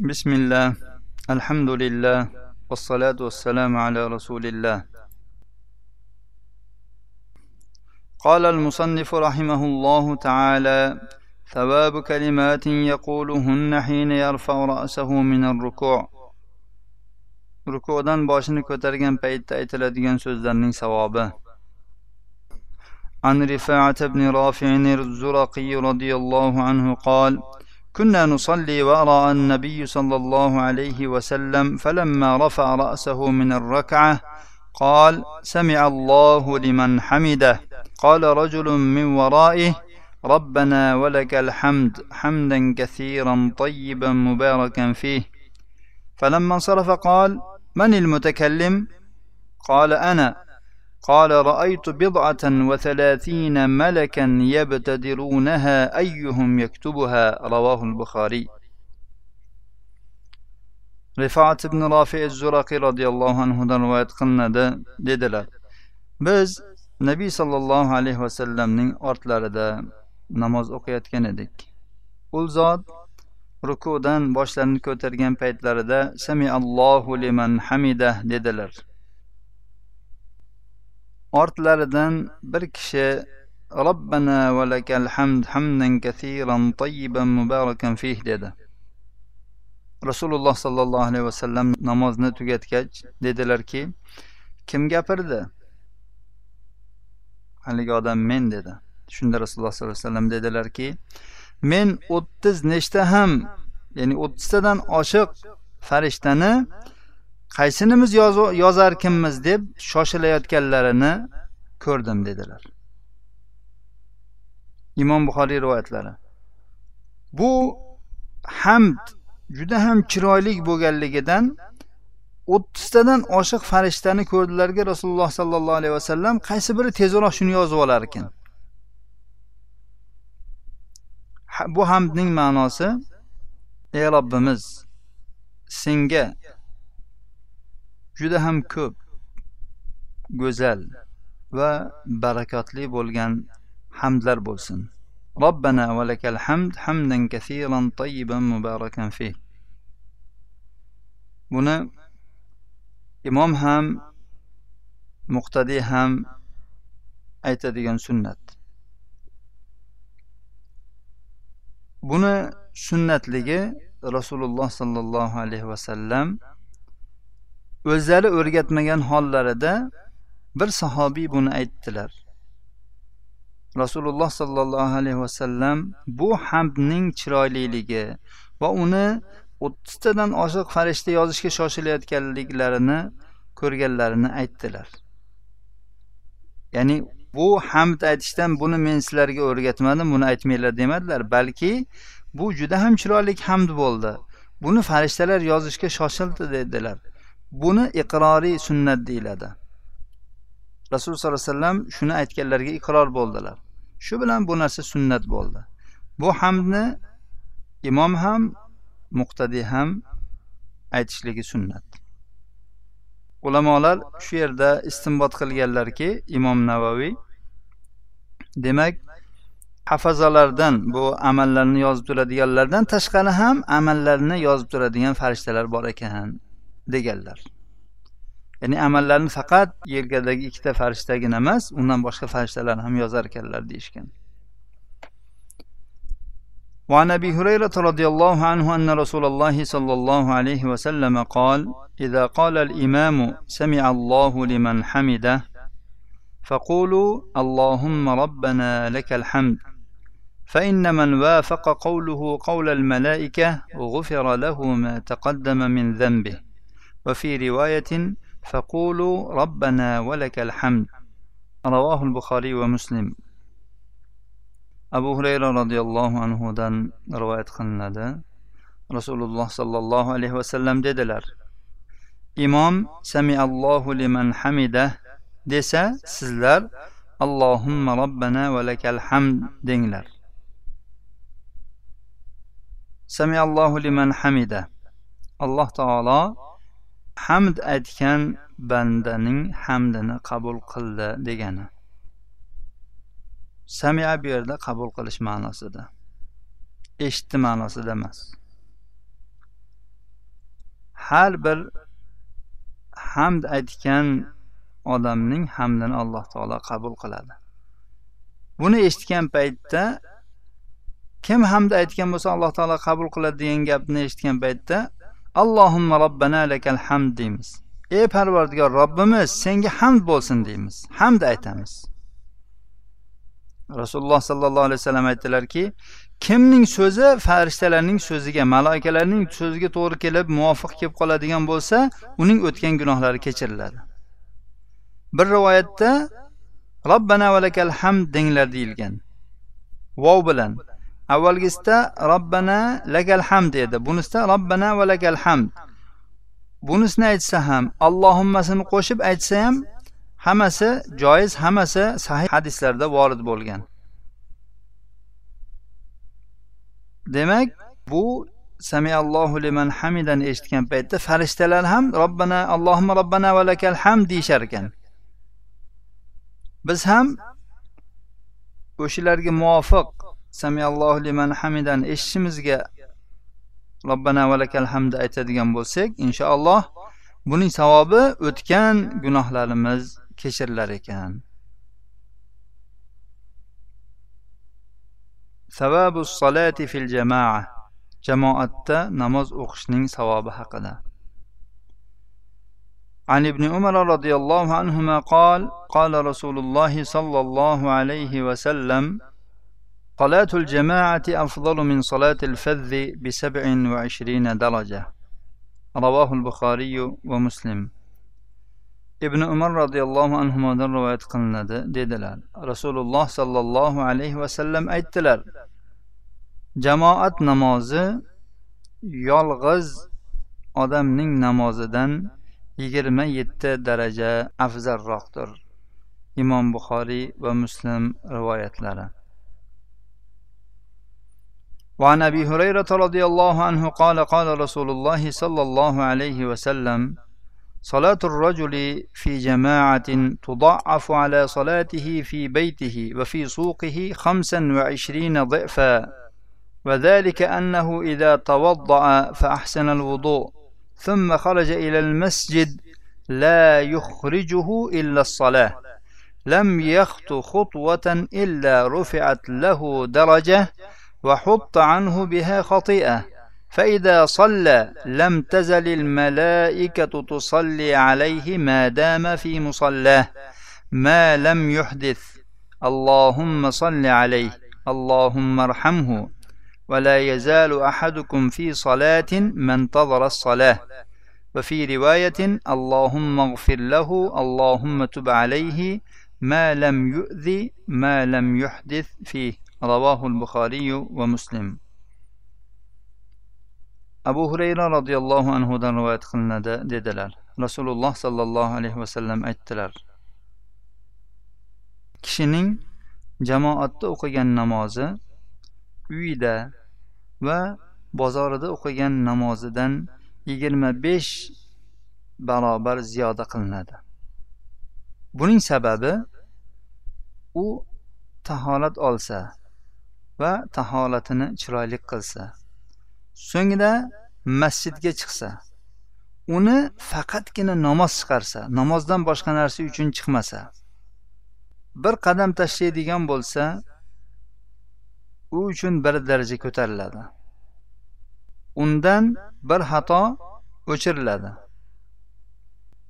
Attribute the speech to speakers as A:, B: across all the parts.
A: بسم الله. الحمد لله والصلاة والسلام على رسول الله. قال المصنف رحمه الله تعالى ثواب كلمات يقولهن حين يرفع رأسه من الركوع. rukudan boshini ko'targan paytda aytiladigan so'zlarning savobi. عن رفاعة بن رافع الزرقي رضي الله عنه قال كنا نصلي وراء النبي صلى الله عليه وسلم فلما رفع رأسه من الركعة قال سمع الله لمن حمده. قال رجل من ورائه ربنا ولك الحمد حمدا كثيرا طيبا مباركا فيه. فلما انصرف قال من المتكلم؟ قال أنا. قال رأيت بضعة وثلاثين ملكا يبتدرونها أيهم يكتبها رواه البخاري rifoat ibn rofi zuraqiy roziyallohu anhudan rivoyat qilinadi dedilar biz nabiy sollallohu alayhi vasallamning ortlarida namoz o'qiyotgan edik u zot rukudan boshlarini ko'targan paytlarida samiallohu liman hamidah dedilar Ortlaridan bir kishi robbana va lakal hamd hamdan kasiran tayyiban mubarakan fih dedi. Rasululloh sollallohu alayhi vasallam namozni tugatgach dedilarki kim gapirdi? Haligi odam men dedi. Shunda rasululloh sollallohu alayhi vasallam dedilarki men o'ttiz nechta ham ya'ni o'ttiztadan oshiq farishtani qaysinimiz yozarkinmiz deb shoshilayotganlarini ko'rdim dedilar. Imom buxoriy rivoyatlari. Bu hamd juda ham chiroyli bo'lganligidan o'ttiztadan oshiq farishtani ko'rdilarki rasululloh sollallohu alayhi vasallam qaysi biri tezroq shuni yozib olar ekan? Bu hamdning ma'nosi ey robbimiz senga juda ham ko'p go'zal va barakotli bo'lgan hamdlar bo'lsin. Robbana va lakal hamd hamdan kasiran tayyiban mubarakan fi buni imom ham muqtadiy ham aytadigan sunnat. Buni sunnatligi rasululloh sollallohu alayhi vasallam o'zlari o'rgatmagan hollarida bir sahobiy buni aytdilar. Rasululloh sollallohu alayhi vasallam bu hamdning chiroyliligi va uni o'ttiztadan oshiq farishta yozishga shoshilayotganliklarini ko'rganlarini aytdilar. Ya'ni bu hamd aytishdan buni men sizlarga o'rgatmadim buni aytmanglar demadilar balki bu juda ham chiroyli hamd bo'ldi. Buni farishtalar yozishga shoshildi dedilar. Buni iqroriy sunnat deyiladi. Rasululloh sollallohu alayhi vasallam shuni aytganlarga iqror bo'ldilar. Shu bilan bu narsa sunnat bo'ldi. Bu hamdni imom ham muqtadiy ham aytishligi sunnat. Ulamolar shu yerda istinbot qilganlarki imom navaviy demak hafazalardan bu amallarni yozib turadiganlardan tashqari ham amallarni yozib turadigan farishtalar bor ekan. deganlar ya'ni amallarni faqat yelkadagi ikkita farishtagina emas undan boshqa farishtalar ham yozar ekanlar deyishgan وعن ابي هريره رضي الله عنه ان رسول الله صلى الله عليه وسلم قال اذا قال الامام سمع الله لمن حمده فقولوا اللهم ربنا لك الحمد فان من وافق قوله قول الملائكه غفر له ما تقدم من ذنبه وفي رواية فقولوا ربنا ولك الحمد. رواه البخاري ومسلم. أبو هريرة رضي الله عنه دان رواية خندا رسول الله صلى الله عليه وسلم ددلر إمام سمع الله لمن حمده دسا سزلر اللهم ربنا ولك الحمد دينلر. سمع الله لمن حمده. الله تعالى hamd aytgan bandaning hamdini qabul qildi degani. Samia bu yerda qabul qilish ma'nosida. Eshitdi ma'nosida emas. Har bir hamd aytgan odamning hamdini alloh taolo qabul qiladi. Buni eshitgan paytda kim hamd aytgan bo'lsa alloh taolo qabul qiladi degan gapni eshitgan paytda allohimma robbana lakal hamd deymiz. Ey parvardigor robbimiz senga hamd bo'lsin deymiz. Hamd aytamiz. Rasululloh sollallohu alayhi vasallam aytdilarki kimning so'zi farishtalarning so'ziga malaikalarning so'ziga to'g'ri kelib muvofiq kelib qoladigan bo'lsa uning o'tgan gunohlari kechiriladi. Bir rivoyatda robbana valakal hamd denglar deyilgan. Vov bilan. Avvalgisida robbana lakal hamd edi. Bunisida robbana valakal hamd. Bunisini aytsa ham allohimmasini qo'shib aytsa ham hammasi joiz hammasi sahih hadislarda vorid bo'lgan. Demak bu samiallohu liman hamidani eshitgan paytda farishtalar ham robbana allohimma robbana va lakal ham deyishar ekan. Biz ham o'shalarga muvofiq samiallohu liman hamidan eshitishimizga robbana va lakal hamd aytadigan bo'lsak inshaalloh buning savobi o'tgan gunohlarimiz kechirilar ekan savabu solati fil jamoa jamoatda namoz o'qishning savobi haqida عن ابن عمر رضي الله عنهما قال قال رسول الله صلى الله عليه وسلم صلاة الجماعة أفضل من صلاة الفذ بسبع وعشرين درجة رواه البخاري ومسلم ibn umar roziyallohu anhudan rivoyat qilinadi dedilar rasululloh sollallohu alayhi vasallam aytdilar jamoat namozi yolg'iz odamning namozidan yigirma yetti daraja afzalroqdir imom buxoriy va muslim rivoyatlari وعن أبي هريرة رضي الله عنه قال قال رسول الله صلى الله عليه وسلم صلاة الرجل في جماعة تضعف على صلاته في بيته وفي سوقه خمسا وعشرين ضعفا وذلك أنه إذا توضأ فأحسن الوضوء ثم خرج إلى المسجد لا يخرجه إلا الصلاة لم يخط خطوة إلا رفعت له درجة وحط عنه بها خطيئة. فإذا صلى لم تزل الملائكة تصلي عليه ما دام في مصلاه ما لم يحدث. اللهم صل عليه اللهم ارحمه. ولا يزال أحدكم في صلاة ما انتظر الصلاة. وفي رواية اللهم اغفر له اللهم تب عليه ما لم يؤذي ما لم يحدث فيه. ravohul buxoriyu va muslim. Abu hurayra roziyallohu anhudan rivoyat qilinadi dedilar. Rasululloh sollallohu alayhi vasallam aytdilar kishining jamoatda o'qigan namozi uyida va bozorida o'qigan namozidan yigirma besh barobar ziyoda qilinadi. Buning sababi u taholat olsa va taholatini chiroyli qilsa so'ngra masjidga chiqsa uni faqatgina namoz chiqarsa namozdan boshqa narsa uchun chiqmasa bir qadam tashlaydigan bo'lsa u uchun bir daraja ko'tariladi. Undan bir xato o'chiriladi.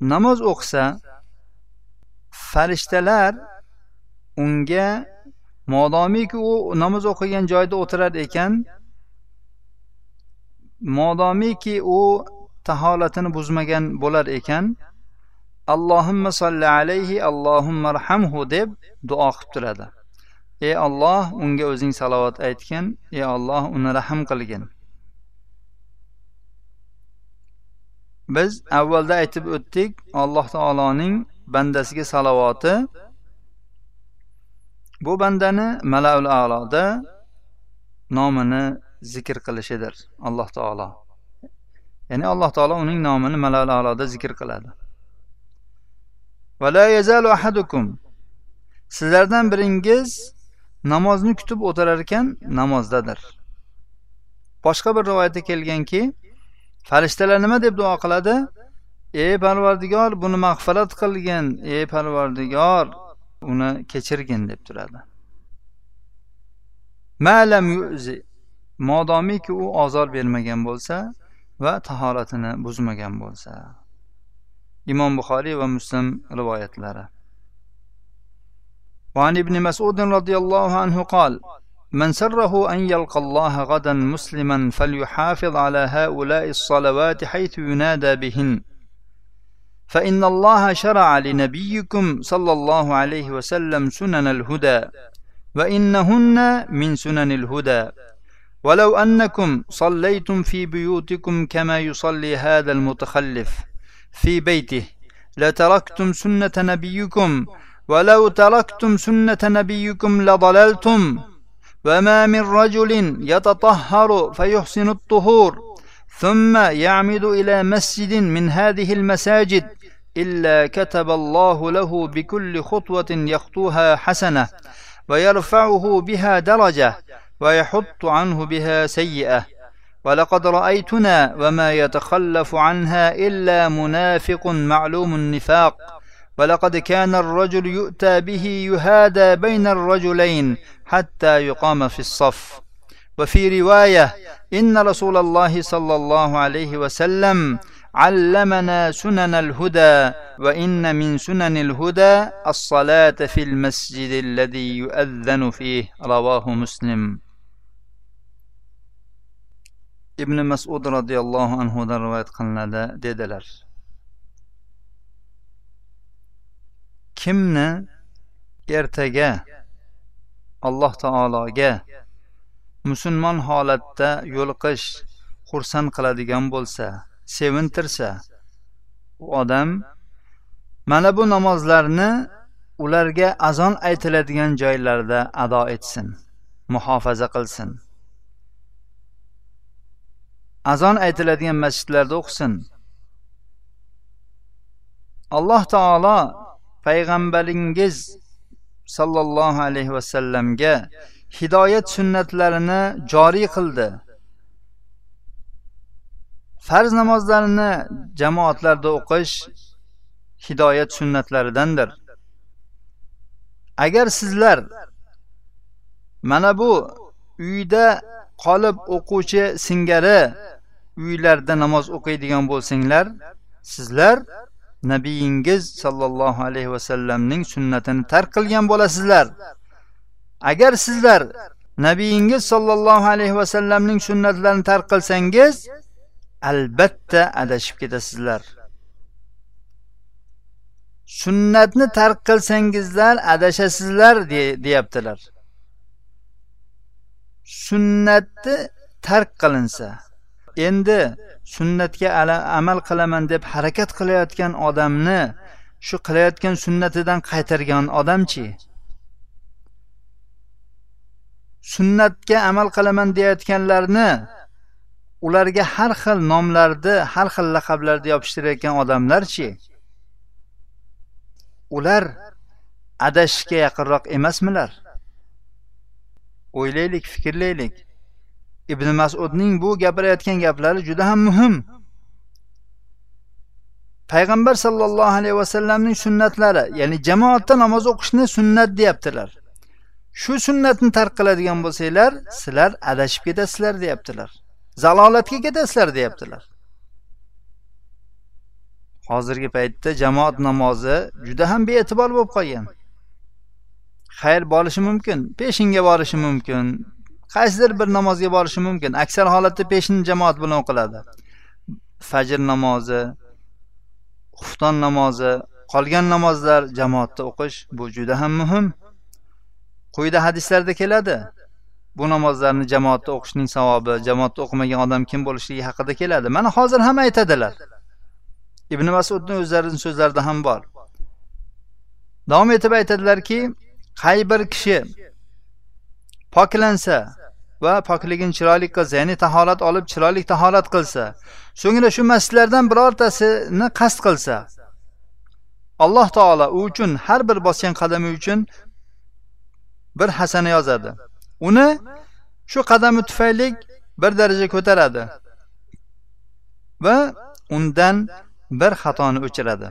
A: Namoz o'qisa farishtalar unga modomiki u namoz o'qigan joyda o'tirar ekan modomiki u taholatini buzmagan bo'lar ekan. Allohimma solli alayhi allohimma arhamhu deb duo qilib turadi. Ey olloh unga o'zing salovat aytgin. Ey olloh uni rahm qilgin. Biz avvalda aytib o'tdik alloh taoloning bandasiga salovati bu bandani malaul aloda nomini zikr qilishidir alloh taolo. Ya'ni alloh taolo uning nomini malal aloda zikr qiladi. Sizlardan biringiz namozni kutib o'tirar ekan namozdadir. Boshqa bir rivoyatda kelganki farishtalar nima deb duo qiladi? Ey parvardigor buni mag'firat qilgin. Ey parvardigor uni kechirgin deb turadi malam yuzi modomiki u ozor bermagan bo'lsa va tahoratini buzmagan bo'lsa imom buxoriy va muslim rivoyatlari وعن ابن مسعود رضي الله عنه قال من سره أن يلقى الله غدا مسلما فليحافظ على هؤلاء الصلوات حيث ينادى بهن فإن الله شرع لنبيكم صلى الله عليه وسلم سنن الهدى وإنهن من سنن الهدى. ولو أنكم صليتم في بيوتكم كما يصلي هذا المتخلف في بيته لتركتم سنة نبيكم ولو تركتم سنة نبيكم لضللتم. وما من رجل يتطهر فيحسن الطهور ثم يعمد إلى مسجد من هذه المساجد إلا كتب الله له بكل خطوة يخطوها حسنة ويرفعه بها درجة ويحط عنه بها سيئة. ولقد رأيتنا وما يتخلف عنها إلا منافق معلوم النفاق. ولقد كان الرجل يؤتى به يهادى بين الرجلين حتى يقام في الصف. وفي رواية إن رسول الله صلى الله عليه وسلم علمنا سنن الهدى وإن من سنن الهدى الصلاة في المسجد الذي يؤذن فيه رواه مسلم ibn masud roziyallohu anhudan rivoyat qilinadi dedilar kimni ertaga alloh taologa musulmon holatda yo'liqish xursand qiladigan bo'lsa sevintirsa u odam mana bu namozlarni ularga azon aytiladigan joylarda ado etsin muhofaza qilsin. Azon aytiladigan masjidlarda o'qisin. Alloh taolo payg'ambaringiz sollallohu alayhi vasallamga hidoyat sunnatlarini joriy qildi. Farz namozlarini jamoatlarda o'qish hidoyat sunnatlaridandir. Agar sizlar mana bu uyda qolib o'quvchi singari uylarda namoz o'qiydigan bo'lsanglar sizlar nabiyingiz sollallohu alayhi vasallamning sunnatini tark qilgan bo'lasizlar. Agar sizlar nabiyingiz sollallohu alayhi vasallamning sunnatlarini tark qilsangiz albatta adashib ketasizlar. Sunnatni tark qilsangizlar adashasizlar deyaptilar. Sunnatni tark qilinsa endi sunnatga amal qilaman deb harakat qilayotgan odamni shu qilayotgan sunnatidan qaytargan odamchi sunnatga amal qilaman deyayotganlarni ularga har xil nomlarni har xil laqablarni yopishtirayotgan odamlarchi? Ular adashishga yaqinroq emasmilar? O'ylaylik fikrlaylik. Ibn masudning bu gapirayotgan gaplari juda ham muhim. Payg'ambar sollallohu alayhi vasallamning sunnatlari ya'ni jamoatda namoz o'qishni sunnat deyaptilar. Shu sunnatni tark qiladigan bo'lsanglar sizlar adashib ketasizlar deyaptilar. Zalolatga ketasizlar deyaptilar. Hozirgi paytda jamoat namozi juda ham bee'tibor bo'lib qolgan. Xayr borishi mumkin peshinga borishi mumkin qaysidir bir namozga borishi mumkin. Aksar holatda peshin jamoat bilan o'qiladi fajr namozi xufton namozi qolgan namozlar jamoatda o'qish bu juda ham muhim. Quyida hadislarda keladi. Bu namozlarni jamoatda o'qishning savobi jamoatda o'qimagan odam kim bo'lishligi haqida keladi. Mana hozir ham aytadilar. Ibn masudni o'zlarini so'zlarida ham bor. Davom etib aytadilarki qay bir kishi poklansa va pokligini chiroyli qilsa ya'ni tahorat olib chiroyli tahorat qilsa so'ngra shu masjidlardan birortasini qasd qilsa alloh taolo u uchun har bir bosgan qadami uchun bir hasana yozadi. Uni shu qadami tufayli bir daraja ko'taradi va undan bir xatoni o'chiradi.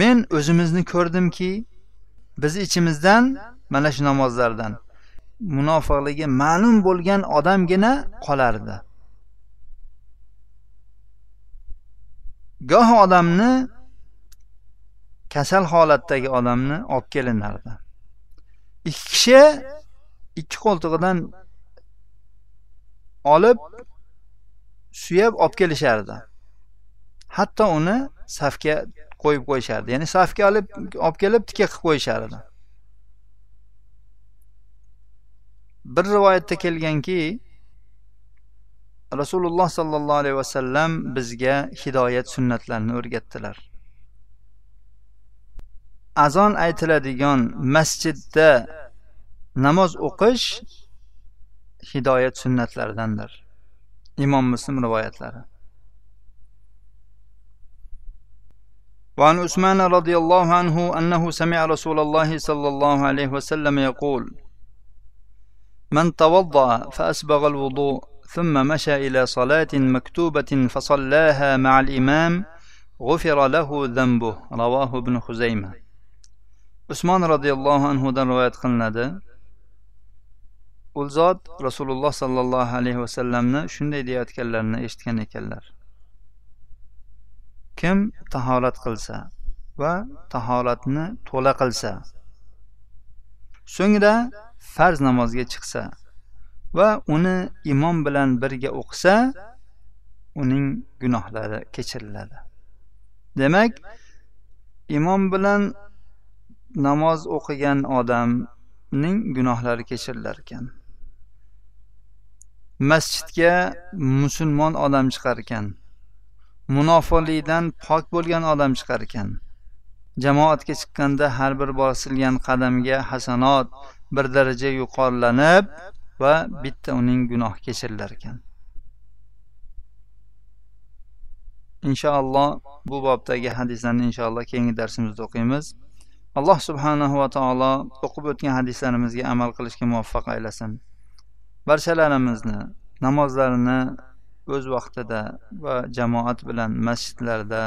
A: Men o'zimizni ko'rdimki biz ichimizdan mana shu namozlardan munofiqligi ma'lum bo'lgan odamgina qolardi. Goh odamni kasal holatdagi odamni olib kelinardi. Ikki kishi ikki qo'ltig'idan olib suyab olib kelishardi. Hatto uni safga qo'yib qo'yishardi. Ya'ni safga olib olib kelib tikka qilib qo'yishardi. Bir rivoyatda kelganki rasululloh sollallohu alayhi vasallam bizga hidoyat sunnatlarini o'rgatdilar. azon aytiladigan masjidda namoz o'qish hidoyat sunnatlaridandir imom muslim rivoyatlari وعن عثمان رضي الله عنه أنه سمع رسول الله صلى الله عليه وسلم يقول من توضأ فأسبغ الوضوء ثم مشى إلى صلاة مكتوبة فصلاها مع الإمام غفر له ذنبه رواه ابن خزيمة usmon roziyallohu anhudan rivoyat qilinadi. U zot rasululloh sollallohu alayhi vasallamni shunday deyayotganlarini eshitgan ekanlar. Kim tahorat qilsa va tahoratni to'la qilsa so'ngra farz namozga chiqsa va uni imom bilan birga o'qisa uning gunohlari kechiriladi. Demak imom bilan namoz o'qigan odamning gunohlari kechirilar ekan. Masjidga musulmon odam chiqar ekan. Munofiqlikdan pok bo'lgan odam chiqar ekan. Jamoatga chiqqanda har bir bosilgan qadamga hasanot bir daraja yuqorilanib va bitta uning gunohi kechirilar ekan. Inshaalloh bu bobdagi hadislarni inshaalloh keyingi darsimizda o'qiymiz. alloh subhanahu va taolo o'qib o'tgan hadislarimizga amal qilishga muvaffaq aylasin barchalarimizni namozlarini o'z vaqtida va jamoat bilan masjidlarda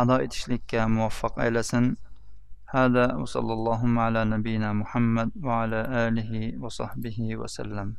A: ado etishlikka muvaffaq aylasin هذا وصلى اللهم على نبينا محمد وعلى آله وصحبه وسلم